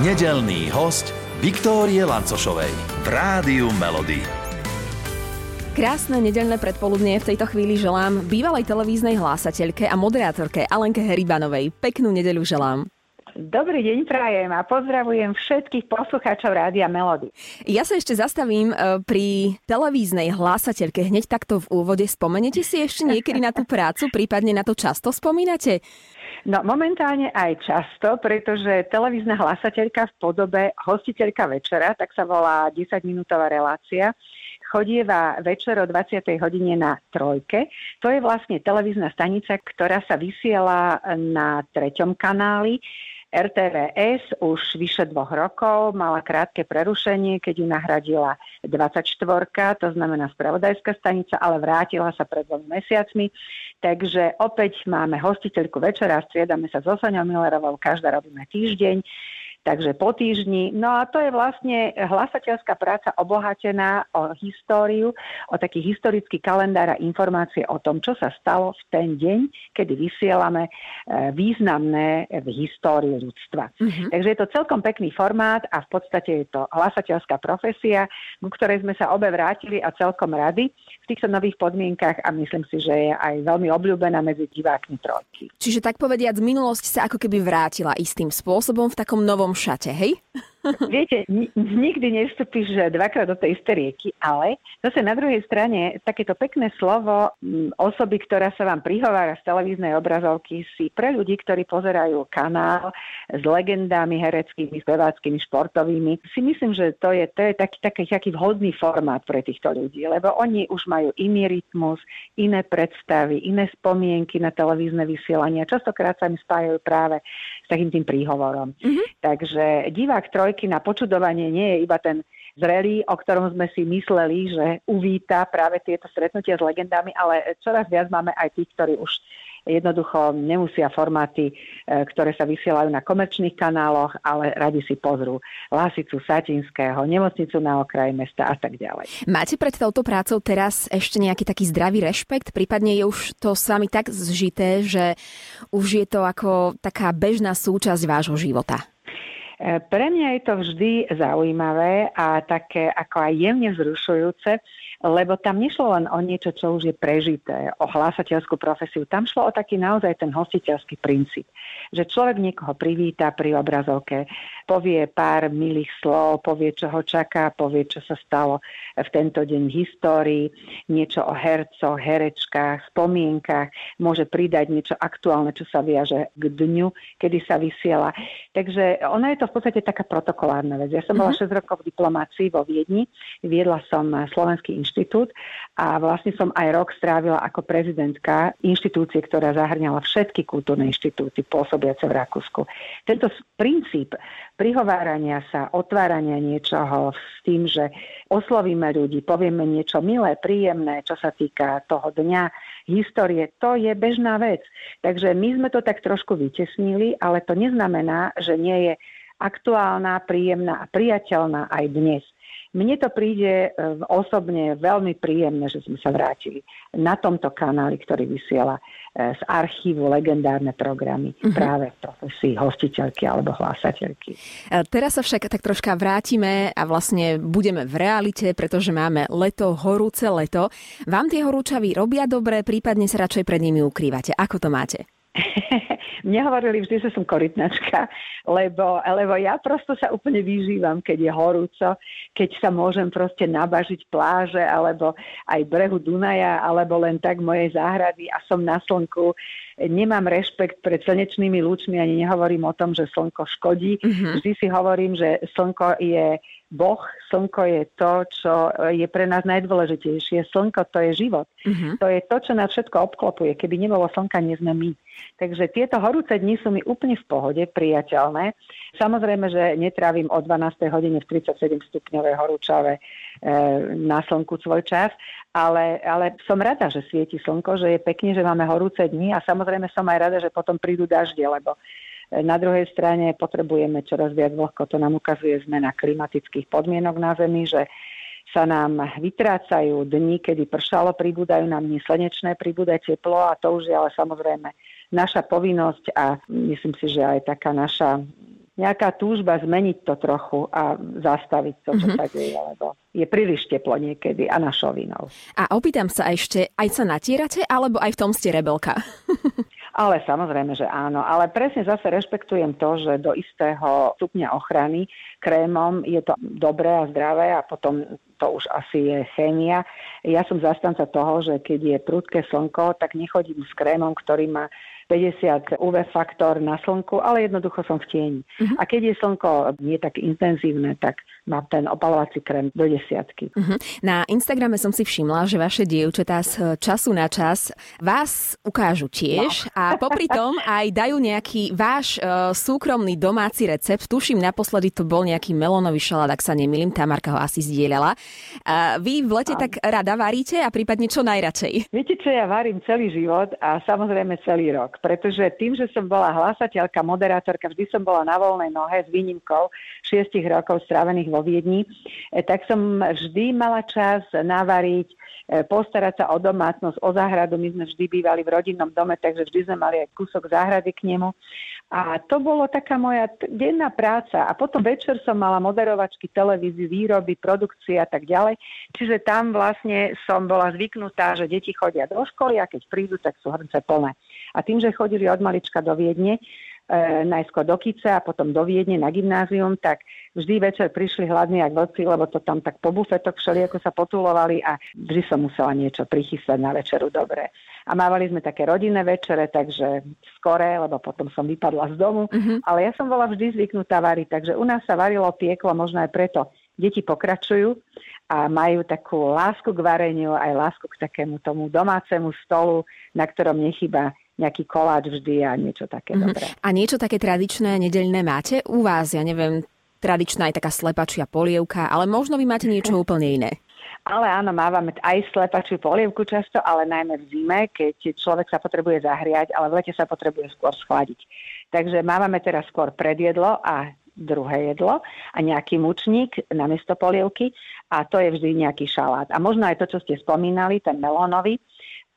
Nedelný host Viktórie Lancošovej v Rádiu Melody. Krásne nedelné predpoludnie v tejto chvíli želám bývalej televíznej hlásateľke a moderátorke Alenke Heribanovej. Peknú nedeľu želám. Dobrý deň prajem a pozdravujem všetkých poslucháčov Rádia Melody. Ja sa ešte zastavím e, pri televíznej hlásateľke hneď takto v úvode. Spomenete si ešte niekedy na tú prácu, prípadne na to často spomínate? No momentálne aj často, pretože televízna hlasateľka v podobe hostiteľka večera, tak sa volá 10-minútová relácia, chodieva večer o 20. hodine na trojke. To je vlastne televízna stanica, ktorá sa vysiela na treťom kanáli RTVS už vyše dvoch rokov mala krátke prerušenie, keď ju nahradila 24, to znamená spravodajská stanica, ale vrátila sa pred dvomi mesiacmi. Takže opäť máme hostiteľku večera, striedame sa so Soňou Millerovou, každá robíme týždeň takže po týždni. No a to je vlastne hlasateľská práca obohatená o históriu, o taký historický kalendár a informácie o tom, čo sa stalo v ten deň, kedy vysielame e, významné v histórii ľudstva. Mm-hmm. Takže je to celkom pekný formát a v podstate je to hlasateľská profesia, ku ktorej sme sa obe vrátili a celkom rady týchto nových podmienkach a myslím si, že je aj veľmi obľúbená medzi divákmi trojky. Čiže tak povediať, minulosť sa ako keby vrátila istým spôsobom v takom novom šate, hej? Viete, nikdy nevstúpiš dvakrát do tej istej rieky, ale zase na druhej strane takéto pekné slovo osoby, ktorá sa vám prihovára z televíznej obrazovky, si pre ľudí, ktorí pozerajú kanál s legendami hereckými, speváckými, športovými, si myslím, že to je, to je taký, taký, taký vhodný formát pre týchto ľudí, lebo oni už majú iný rytmus, iné predstavy, iné spomienky na televízne vysielanie. Častokrát sa im spájajú práve takým tým príhovorom. Mm-hmm. Takže divák troj trojky na počudovanie nie je iba ten zrelý, o ktorom sme si mysleli, že uvíta práve tieto stretnutia s legendami, ale čoraz viac máme aj tých, ktorí už jednoducho nemusia formáty, e, ktoré sa vysielajú na komerčných kanáloch, ale radi si pozrú Lásicu Satinského, nemocnicu na okraji mesta a tak ďalej. Máte pred touto prácou teraz ešte nejaký taký zdravý rešpekt? Prípadne je už to s vami tak zžité, že už je to ako taká bežná súčasť vášho života? Pre mňa je to vždy zaujímavé a také ako aj jemne vzrušujúce, lebo tam nešlo len o niečo, čo už je prežité, o hlásateľskú profesiu. Tam šlo o taký naozaj ten hostiteľský princíp, že človek niekoho privíta pri obrazovke, povie pár milých slov, povie, čo ho čaká, povie, čo sa stalo v tento deň v histórii, niečo o hercoch, herečkách, spomienkach, môže pridať niečo aktuálne, čo sa viaže k dňu, kedy sa vysiela. Takže ona je to v podstate taká protokolárna vec. Ja som bola uh-huh. Mhm. 6 rokov v diplomácii vo Viedni, viedla som slovenský inštitút a vlastne som aj rok strávila ako prezidentka inštitúcie, ktorá zahrňala všetky kultúrne inštitúty pôsobiace v Rakúsku. Tento princíp prihovárania sa, otvárania niečoho s tým, že oslovíme ľudí, povieme niečo milé, príjemné, čo sa týka toho dňa, histórie, to je bežná vec. Takže my sme to tak trošku vytesnili, ale to neznamená, že nie je aktuálna, príjemná a priateľná aj dnes. Mne to príde e, osobne veľmi príjemné, že sme sa vrátili na tomto kanáli, ktorý vysiela e, z archívu legendárne programy uh-huh. práve v profesii hostiteľky alebo hlásateľky. E, teraz sa však tak troška vrátime a vlastne budeme v realite, pretože máme leto, horúce leto. Vám tie horúčavy robia dobre, prípadne sa radšej pred nimi ukrývate. Ako to máte? Mne hovorili vždy, že som korytnačka, lebo, lebo ja prosto sa úplne vyžívam, keď je horúco, keď sa môžem proste nabažiť pláže, alebo aj brehu Dunaja, alebo len tak mojej záhrady a som na slnku. Nemám rešpekt pred slnečnými lúčmi, ani nehovorím o tom, že slnko škodí. Mm-hmm. Vždy si hovorím, že slnko je Boh, slnko je to, čo je pre nás najdôležitejšie. Slnko to je život. Uh-huh. To je to, čo nás všetko obklopuje. Keby nebolo slnka, nie sme my. Takže tieto horúce dni sú mi úplne v pohode, priateľné. Samozrejme, že netrávim o 12. hodine v 37 stupňovej horúčave e, na slnku svoj čas, ale, ale som rada, že svieti slnko, že je pekne, že máme horúce dni a samozrejme som aj rada, že potom prídu dažde, lebo na druhej strane potrebujeme čoraz viac vlhko. To nám ukazuje zmena klimatických podmienok na Zemi, že sa nám vytrácajú dni, kedy pršalo, pribúdajú nám dni slnečné, pribúda teplo a to už je ale samozrejme naša povinnosť a myslím si, že aj taká naša nejaká túžba zmeniť to trochu a zastaviť to, čo mm-hmm. sa deje, lebo je príliš teplo niekedy a našou vinou. A opýtam sa ešte, aj sa natierate, alebo aj v tom ste rebelka? Ale samozrejme, že áno. Ale presne zase rešpektujem to, že do istého stupňa ochrany krémom je to dobré a zdravé a potom to už asi je chémia. Ja som zastanca toho, že keď je prudké slnko, tak nechodím s krémom, ktorý má 50 UV faktor na slnku, ale jednoducho som v tieni. Uh-huh. A keď je slnko nie tak intenzívne, tak mám ten opalovací krém do desiatky. Uh-huh. Na Instagrame som si všimla, že vaše dievčatá z času na čas vás ukážu tiež no. a popri tom aj dajú nejaký váš uh, súkromný domáci recept. Tuším, naposledy to bol nejaký melónový šalát, ak sa nemýlim, Tamarka ho asi zdieľala. Uh, vy v lete tak rada varíte a prípadne čo najradšej? Viete čo, ja varím celý život a samozrejme celý rok pretože tým, že som bola hlasateľka, moderátorka, vždy som bola na voľnej nohe s výnimkou šiestich rokov strávených vo Viedni, e, tak som vždy mala čas navariť, e, postarať sa o domácnosť, o záhradu. My sme vždy bývali v rodinnom dome, takže vždy sme mali aj kúsok záhrady k nemu. A to bolo taká moja denná práca. A potom večer som mala moderovačky, televízii, výroby, produkcie a tak ďalej. Čiže tam vlastne som bola zvyknutá, že deti chodia do školy a keď prídu, tak sú hrnce plné. A tým, že chodili od malička do Viedne, e, najskôr do Kice a potom do Viedne na gymnázium, tak vždy večer prišli hladní ak vlci, lebo to tam tak po bufetoch všelijako sa potulovali a vždy som musela niečo prichystať na večeru dobre. A mávali sme také rodinné večere, takže skore, lebo potom som vypadla z domu. Uh-huh. Ale ja som bola vždy zvyknutá variť, takže u nás sa varilo, pieklo, možno aj preto. Deti pokračujú a majú takú lásku k vareniu, aj lásku k takému tomu domácemu stolu, na ktorom nechyba nejaký koláč vždy a niečo také mm-hmm. dobré. A niečo také tradičné, nedeľné máte u vás? Ja neviem, tradičná aj taká slepačia polievka, ale možno vy máte niečo úplne iné. Ale áno, mávame aj slepačiu polievku často, ale najmä v zime, keď človek sa potrebuje zahriať, ale v lete sa potrebuje skôr schladiť. Takže mávame teraz skôr predjedlo a druhé jedlo a nejaký mučník namiesto polievky a to je vždy nejaký šalát. A možno aj to, čo ste spomínali, ten melónový.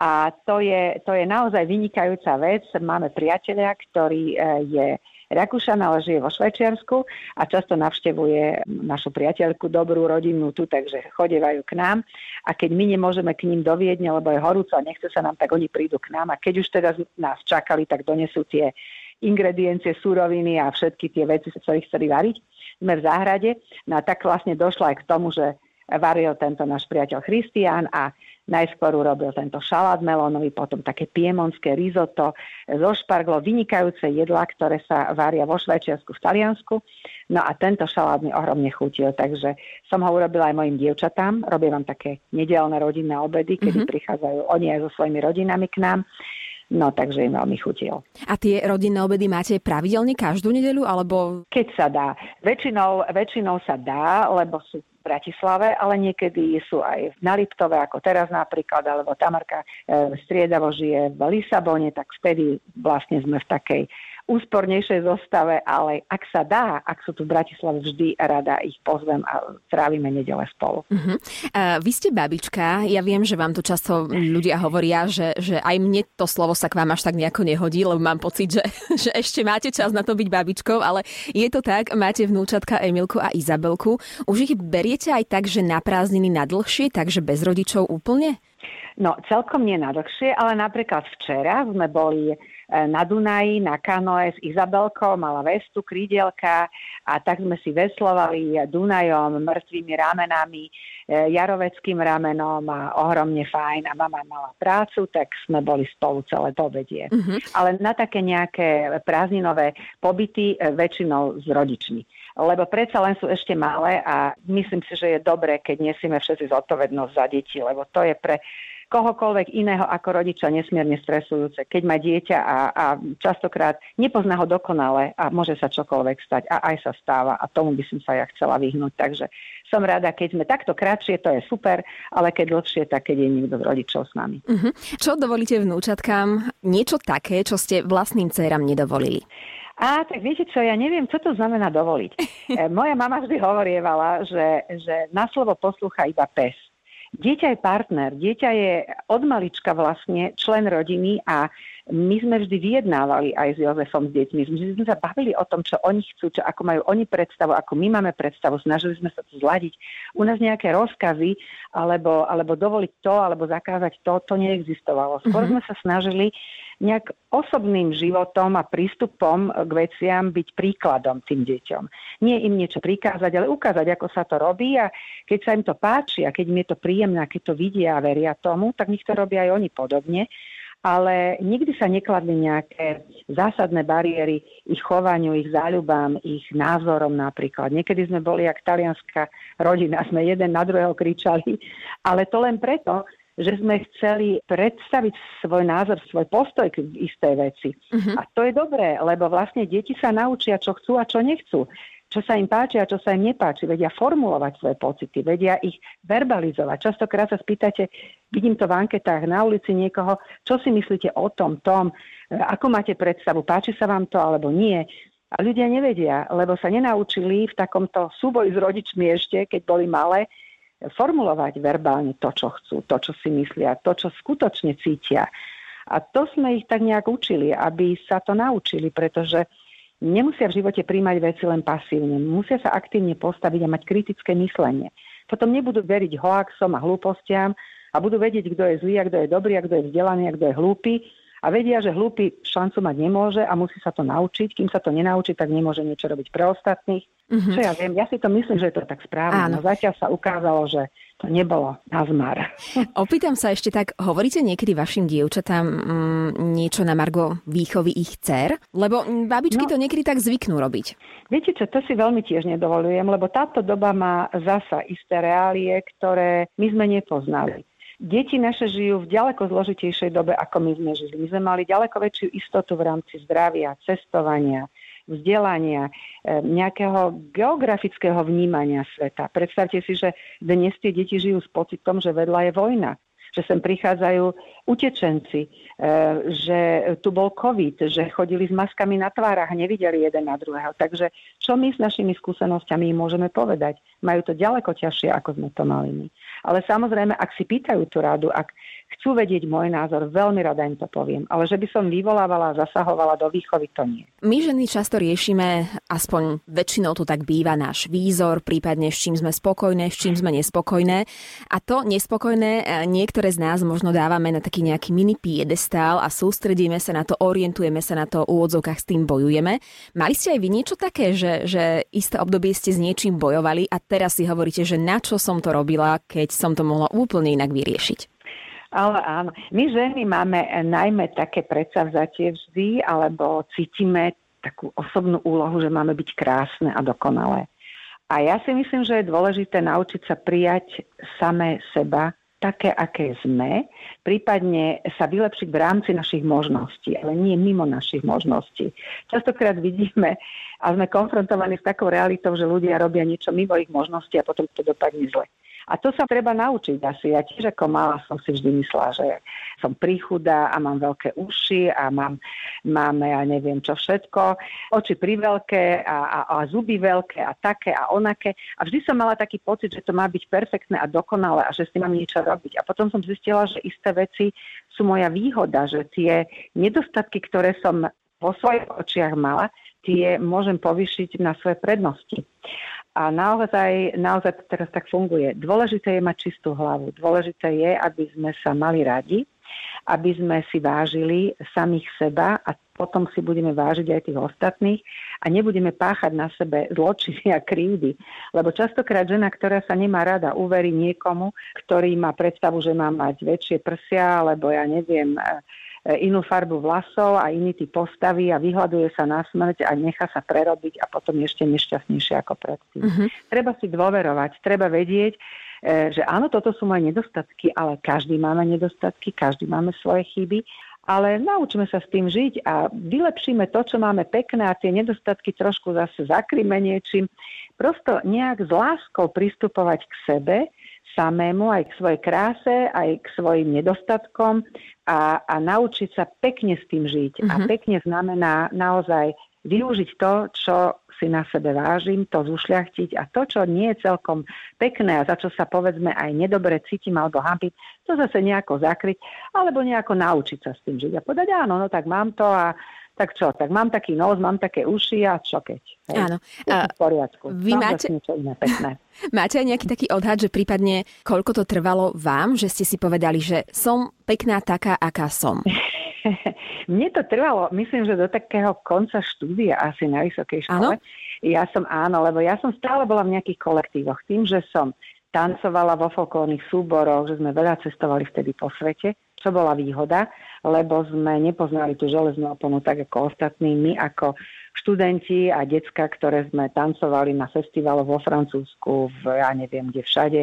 A to je, to je naozaj vynikajúca vec. Máme priateľa, ktorý e, je Rakúšan, ale žije vo Švajčiarsku a často navštevuje našu priateľku, dobrú rodinnú tu, takže chodevajú k nám. A keď my nemôžeme k ním do Viedne, lebo je horúco a nechce sa nám, tak oni prídu k nám. A keď už teda nás čakali, tak donesú tie ingrediencie, súroviny a všetky tie veci, ktoré chceli variť. Sme v záhrade. No a tak vlastne došlo aj k tomu, že varil tento náš priateľ Christian a Najskôr urobil tento šalát melónový, potom také piemonské risotto zo šparglo, vynikajúce jedlá, ktoré sa varia vo Švajčiarsku, v Taliansku. No a tento šalát mi ohromne chutil, takže som ho urobila aj mojim dievčatám. Robím vám také nedelné rodinné obedy, kedy mm-hmm. prichádzajú oni aj so svojimi rodinami k nám. No, takže im veľmi chutil. A tie rodinné obedy máte pravidelne každú nedeľu, alebo... Keď sa dá. Väčšinou, väčšinou sa dá, lebo sú Bratislave, ale niekedy sú aj na Liptove, ako teraz napríklad, alebo Tamarka e, striedavo žije v Lisabone, tak vtedy vlastne sme v takej úspornejšej zostave, ale ak sa dá, ak sú tu v Bratislave vždy rada, ich pozvem a trávime nedele spolu. Uh-huh. Uh, vy ste babička, ja viem, že vám tu často ľudia hovoria, že, že aj mne to slovo sa k vám až tak nejako nehodí, lebo mám pocit, že, že ešte máte čas na to byť babičkou, ale je to tak, máte vnúčatka Emilku a Izabelku. Už ich beriete aj tak, že na prázdniny na dlhšie, takže bez rodičov úplne? No, celkom nie na dlhšie, ale napríklad včera sme boli na Dunaji, na kanoe s Izabelkou, mala vestu, krídelka a tak sme si veslovali Dunajom, mŕtvými ramenami, e, jaroveckým ramenom a ohromne fajn a mama mala prácu, tak sme boli spolu celé to. Uh-huh. Ale na také nejaké prázdninové pobyty e, väčšinou s rodičmi lebo predsa len sú ešte malé a myslím si, že je dobré, keď nesieme všetci zodpovednosť za deti, lebo to je pre kohokoľvek iného ako rodiča nesmierne stresujúce. Keď má dieťa a, a častokrát nepozná ho dokonale a môže sa čokoľvek stať a aj sa stáva a tomu by som sa ja chcela vyhnúť. Takže som rada, keď sme takto kratšie, to je super, ale keď dlhšie, tak keď je niekto z rodičov s nami. Uh-huh. Čo dovolíte vnúčatkám? Niečo také, čo ste vlastným dcerám nedovolili? A tak viete čo, ja neviem, čo to znamená dovoliť. E, moja mama vždy hovorievala, že, že na slovo poslúcha iba pes. Dieťa je partner, dieťa je od malička vlastne člen rodiny a my sme vždy vyjednávali aj s Jozefom s deťmi. My sme sa bavili o tom, čo oni chcú, čo, ako majú oni predstavu, ako my máme predstavu. Snažili sme sa to zladiť. U nás nejaké rozkazy, alebo, alebo dovoliť to, alebo zakázať to, to neexistovalo. Skôr mm-hmm. sme sa snažili nejak osobným životom a prístupom k veciam byť príkladom tým deťom. Nie im niečo prikázať, ale ukázať, ako sa to robí a keď sa im to páči a keď im je to príjemné, keď to vidia a veria tomu, tak nech to robia aj oni podobne ale nikdy sa nekladli nejaké zásadné bariéry ich chovaniu, ich záľubám, ich názorom napríklad. Niekedy sme boli jak talianská rodina, sme jeden na druhého kričali, ale to len preto, že sme chceli predstaviť svoj názor, svoj postoj k istej veci. Uh-huh. A to je dobré, lebo vlastne deti sa naučia, čo chcú a čo nechcú čo sa im páči a čo sa im nepáči. Vedia formulovať svoje pocity, vedia ich verbalizovať. Častokrát sa spýtate, vidím to v anketách na ulici niekoho, čo si myslíte o tom, tom, ako máte predstavu, páči sa vám to alebo nie. A ľudia nevedia, lebo sa nenaučili v takomto súboji s rodičmi ešte, keď boli malé, formulovať verbálne to, čo chcú, to, čo si myslia, to, čo skutočne cítia. A to sme ich tak nejak učili, aby sa to naučili, pretože nemusia v živote príjmať veci len pasívne. Musia sa aktívne postaviť a mať kritické myslenie. Potom nebudú veriť hoaxom a hlúpostiam a budú vedieť, kto je zlý a kto je dobrý a kto je vzdelaný a kto je hlúpy a vedia, že hlúpy šancu mať nemôže a musí sa to naučiť. Kým sa to nenaučí, tak nemôže niečo robiť pre ostatných. Mm-hmm. Čo ja viem, ja si to myslím, že je to tak správne. Áno. No zatiaľ sa ukázalo, že to nebolo na zmar. Opýtam sa ešte tak, hovoríte niekedy vašim dievčatám mm, niečo na margo výchovy ich dcer? Lebo babičky no. to niekedy tak zvyknú robiť. Viete čo, to si veľmi tiež nedovolujem, lebo táto doba má zasa isté reálie, ktoré my sme nepoznali. Deti naše žijú v ďaleko zložitejšej dobe, ako my sme žili. My sme mali ďaleko väčšiu istotu v rámci zdravia, cestovania, vzdelania, eh, nejakého geografického vnímania sveta. Predstavte si, že dnes tie deti žijú s pocitom, že vedľa je vojna že sem prichádzajú utečenci, eh, že tu bol COVID, že chodili s maskami na tvárach nevideli jeden na druhého. Takže čo my s našimi skúsenosťami môžeme povedať? Majú to ďaleko ťažšie, ako sme to mali my. Ale samozrejme, ak si pýtajú tú radu, ak chcú vedieť môj názor, veľmi rada im to poviem. Ale že by som vyvolávala a zasahovala do výchovy, to nie. My ženy často riešime, aspoň väčšinou to tak býva, náš výzor, prípadne s čím sme spokojné, s čím sme nespokojné. A to nespokojné e, niektoré z nás možno dávame na taký nejaký mini piedestál a sústredíme sa na to, orientujeme sa na to, u odzovkách s tým bojujeme. Mali ste aj vy niečo také, že, že isté obdobie ste s niečím bojovali a teraz si hovoríte, že na čo som to robila, keď som to mohla úplne inak vyriešiť. Ale áno, my ženy máme najmä také predsavzatie vždy, alebo cítime takú osobnú úlohu, že máme byť krásne a dokonalé. A ja si myslím, že je dôležité naučiť sa prijať samé seba, také, aké sme, prípadne sa vylepšiť v rámci našich možností, ale nie mimo našich možností. Častokrát vidíme a sme konfrontovaní s takou realitou, že ľudia robia niečo mimo ich možností a potom to dopadne zle. A to sa treba naučiť asi. Ja tiež ako mala som si vždy myslela, že som príchudá a mám veľké uši a mám, mám ja neviem čo všetko, oči priveľké a, a, a zuby veľké a také a onaké. A vždy som mala taký pocit, že to má byť perfektné a dokonalé a že s tým mám niečo robiť. A potom som zistila, že isté veci sú moja výhoda, že tie nedostatky, ktoré som vo svojich očiach mala, tie môžem povýšiť na svoje prednosti. A naozaj, naozaj to teraz tak funguje. Dôležité je mať čistú hlavu. Dôležité je, aby sme sa mali radi, aby sme si vážili samých seba a potom si budeme vážiť aj tých ostatných a nebudeme páchať na sebe zločiny a krivdy. Lebo častokrát žena, ktorá sa nemá rada, uverí niekomu, ktorý má predstavu, že má mať väčšie prsia, alebo ja neviem, inú farbu vlasov a iný typ postavy a vyhľaduje sa na smrť a nechá sa prerobiť a potom ešte nešťastnejšie ako predtým. Uh-huh. Treba si dôverovať, treba vedieť, e, že áno, toto sú moje nedostatky, ale každý máme nedostatky, každý máme svoje chyby ale naučíme sa s tým žiť a vylepšíme to, čo máme pekné a tie nedostatky trošku zase zakryme niečím. Prosto nejak s láskou pristupovať k sebe, samému, aj k svojej kráse, aj k svojim nedostatkom a, a naučiť sa pekne s tým žiť. Mm-hmm. A mhm. pekne znamená naozaj využiť to, čo si na sebe vážim, to zušľachtiť a to, čo nie je celkom pekné a za čo sa povedzme aj nedobre cítim alebo hambiť, to zase nejako zakryť alebo nejako naučiť sa s tým žiť a povedať áno, no tak mám to a tak čo, tak mám taký nos, mám také uši a čo keď. Hej. Áno. Je v poriadku. Vy mám máte... niečo iné pekné. máte aj nejaký taký odhad, že prípadne koľko to trvalo vám, že ste si povedali, že som pekná taká, aká som? Mne to trvalo, myslím, že do takého konca štúdia asi na vysokej škole. Áno? Ja som áno, lebo ja som stále bola v nejakých kolektívoch. Tým, že som tancovala vo folklórnych súboroch, že sme veľa cestovali vtedy po svete, čo bola výhoda, lebo sme nepoznali tú železnú oponu tak ako ostatní. My ako študenti a decka, ktoré sme tancovali na festivaloch vo Francúzsku, v ja neviem kde všade,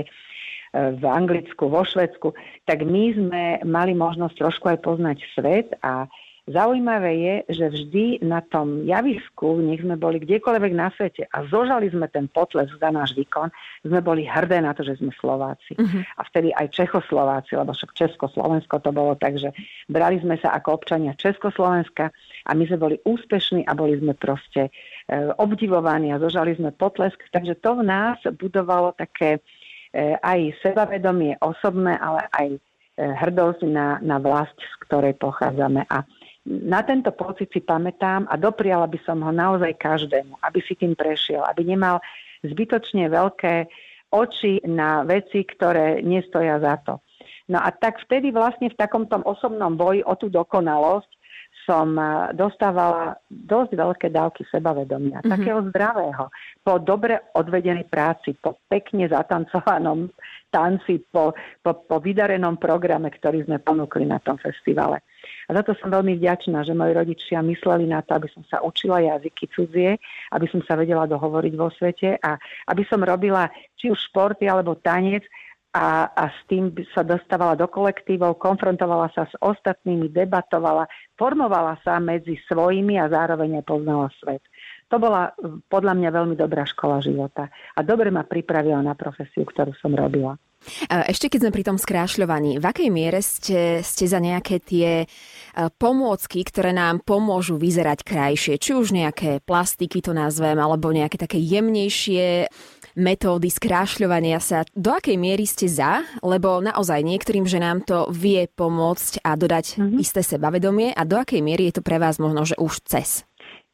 v Anglicku, vo Švedsku, tak my sme mali možnosť trošku aj poznať svet a Zaujímavé je, že vždy na tom javisku, nech sme boli kdekoľvek na svete a zožali sme ten potles za náš výkon, sme boli hrdé na to, že sme Slováci. Uh-huh. A vtedy aj Čechoslováci, lebo však Česko-Slovensko to bolo tak, že brali sme sa ako občania Československa a my sme boli úspešní a boli sme proste e, obdivovaní a zožali sme potlesk. Takže to v nás budovalo také e, aj sebavedomie osobné, ale aj e, hrdosť na, na vlast, z ktorej pochádzame. A na tento pocit si pamätám a dopriala by som ho naozaj každému, aby si tým prešiel, aby nemal zbytočne veľké oči na veci, ktoré nestoja za to. No a tak vtedy vlastne v takom tom osobnom boji o tú dokonalosť som dostávala dosť veľké dávky sebavedomia, mm-hmm. takého zdravého. Po dobre odvedenej práci, po pekne zatancovanom tanci, po, po, po vydarenom programe, ktorý sme ponúkli na tom festivale. A za to som veľmi vďačná, že moji rodičia mysleli na to, aby som sa učila jazyky cudzie, aby som sa vedela dohovoriť vo svete a aby som robila či už športy alebo tanec a, a s tým sa dostávala do kolektívov, konfrontovala sa s ostatnými, debatovala, formovala sa medzi svojimi a zároveň aj poznala svet. To bola podľa mňa veľmi dobrá škola života a dobre ma pripravila na profesiu, ktorú som robila. Ešte keď sme pri tom skrášľovaní, v akej miere ste, ste za nejaké tie e, pomôcky, ktoré nám pomôžu vyzerať krajšie? Či už nejaké plastiky to nazvem, alebo nejaké také jemnejšie metódy skrášľovania sa. Do akej miery ste za? Lebo naozaj niektorým ženám to vie pomôcť a dodať mm-hmm. isté sebavedomie a do akej miery je to pre vás možno, že už cez?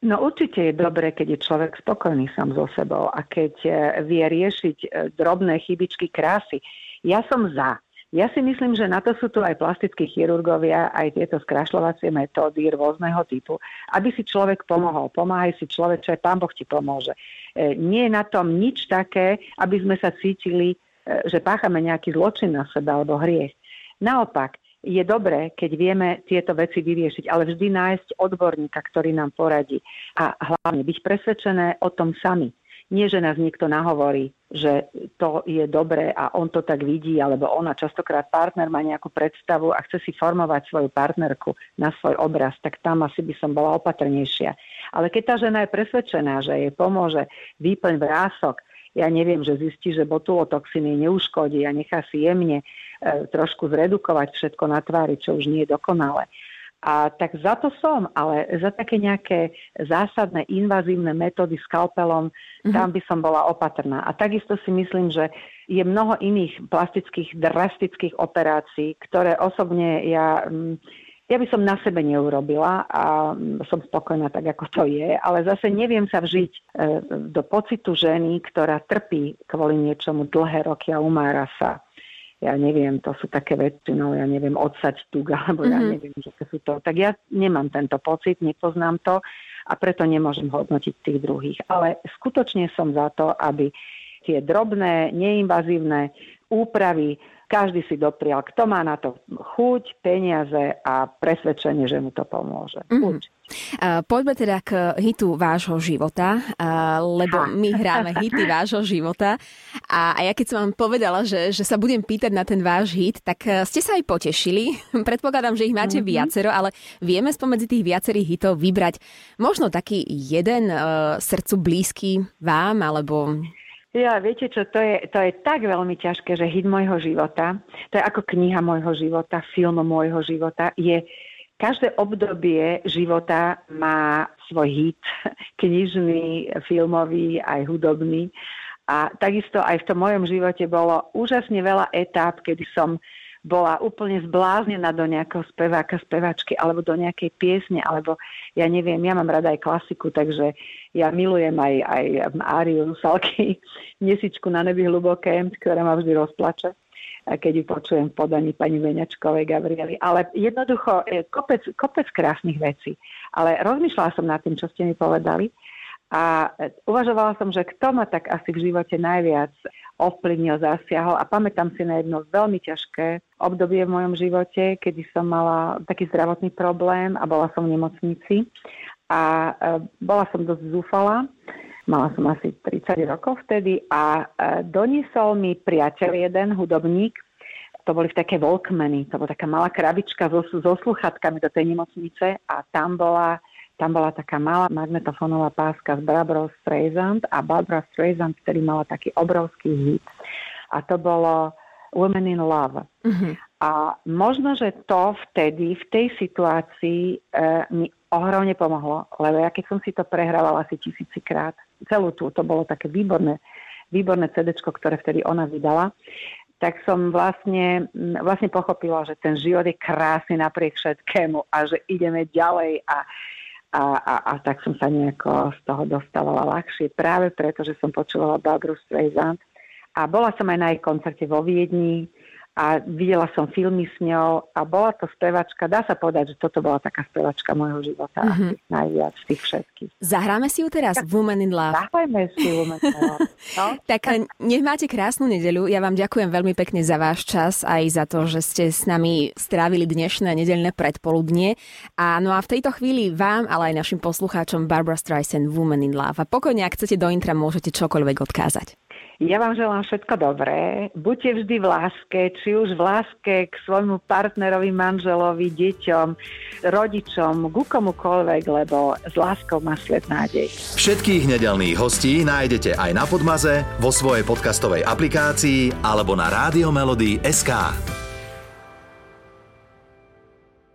No určite je dobré, keď je človek spokojný sám so sebou a keď e, vie riešiť e, drobné chybičky krásy. Ja som za. Ja si myslím, že na to sú tu aj plastickí chirurgovia, aj tieto skrašľovacie metódy rôzneho typu, aby si človek pomohol. Pomáhaj si aj pán Boh ti pomôže. E, nie je na tom nič také, aby sme sa cítili, že páchame nejaký zločin na sebe alebo hriech. Naopak, je dobré, keď vieme tieto veci vyriešiť, ale vždy nájsť odborníka, ktorý nám poradí. A hlavne byť presvedčené o tom sami. Nie, že nás niekto nahovorí, že to je dobré a on to tak vidí, alebo ona častokrát partner má nejakú predstavu a chce si formovať svoju partnerku na svoj obraz, tak tam asi by som bola opatrnejšia. Ale keď tá žena je presvedčená, že jej pomôže výplň vrások, ja neviem, že zistí, že botulotoxiny neuškodí a nechá si jemne e, trošku zredukovať všetko na tvári, čo už nie je dokonalé. A tak za to som, ale za také nejaké zásadné invazívne metódy skalpelom, mm-hmm. tam by som bola opatrná. A takisto si myslím, že je mnoho iných plastických, drastických operácií, ktoré osobne ja... Mm, ja by som na sebe neurobila a som spokojná tak, ako to je, ale zase neviem sa vžiť e, do pocitu ženy, ktorá trpí kvôli niečomu dlhé roky a umára sa. Ja neviem, to sú také väčšinou, ja neviem, odsať tuk, alebo mm-hmm. ja mhm. neviem, že to sú to. Tak ja nemám tento pocit, nepoznám to a preto nemôžem hodnotiť tých druhých. Ale skutočne som za to, aby tie drobné, neinvazívne úpravy každý si doprial, kto má na to chuť, peniaze a presvedčenie, že mu to pomôže. Mm-hmm. Poďme teda k hitu vášho života, lebo my hráme hity vášho života. A, ja keď som vám povedala, že, že sa budem pýtať na ten váš hit, tak uh, ste sa aj potešili. Predpokladám, že ich máte mm-hmm. viacero, ale vieme spomedzi tých viacerých hitov vybrať možno taký jeden uh, srdcu blízky vám, alebo ja, viete čo, to je, to je tak veľmi ťažké, že hit môjho života, to je ako kniha môjho života, film môjho života, je každé obdobie života má svoj hit, knižný, filmový, aj hudobný. A takisto aj v tom mojom živote bolo úžasne veľa etáp, kedy som bola úplne zbláznená do nejakého speváka, spevačky alebo do nejakej piesne, alebo ja neviem, ja mám rada aj klasiku, takže ja milujem aj, aj Áriu Rusalky, Mesičku na nebi hlboké, ktorá ma vždy rozplače keď ju počujem v podaní pani Veňačkovej Gabrieli. Ale jednoducho e, kopec, kopec krásnych vecí. Ale rozmýšľala som nad tým, čo ste mi povedali. A e, uvažovala som, že kto ma tak asi v živote najviac ovplyvnil, zasiahol. A pamätám si na jedno veľmi ťažké obdobie v mojom živote, kedy som mala taký zdravotný problém a bola som v nemocnici. A e, bola som dosť zúfala Mala som asi 30 rokov vtedy a e, doniesol mi priateľ jeden, hudobník, to boli v také Walkmany, to bola taká malá krabička so, so sluchatkami do tej nemocnice a tam bola, tam bola taká malá magnetofónová páska z Barbara Streisand a Barbara Streisand, ktorý mala taký obrovský hit. A to bolo Women in Love. Mm-hmm. A možno, že to vtedy, v tej situácii e, mi ohromne pomohlo, lebo ja keď som si to prehrávala asi tisícikrát, celú tú, to bolo také výborné, výborné CD, ktoré vtedy ona vydala, tak som vlastne, vlastne pochopila, že ten život je krásny napriek všetkému a že ideme ďalej a, a, a, a tak som sa nejako z toho dostávala ľahšie práve preto, že som počúvala Barbara Streisand. A bola som aj na jej koncerte vo Viedni, a videla som filmy s ňou a bola to spevačka, dá sa povedať, že toto bola taká spevačka môjho života mm-hmm. najviac z tých všetkých. Zahráme si ju teraz, tak, Woman in Love. Zahrajme si Woman in Love. No? tak nech máte krásnu nedeľu. Ja vám ďakujem veľmi pekne za váš čas aj za to, že ste s nami strávili dnešné nedeľné predpoludnie. A no a v tejto chvíli vám, ale aj našim poslucháčom Barbara Streisand Woman in Love. A pokojne, ak chcete do intra, môžete čokoľvek odkázať. Ja vám želám všetko dobré. Buďte vždy v láske, či už v láske k svojmu partnerovi, manželovi, deťom, rodičom, ku komukoľvek, lebo s láskou má svet nádej. Všetkých nedelných hostí nájdete aj na Podmaze, vo svojej podcastovej aplikácii alebo na SK.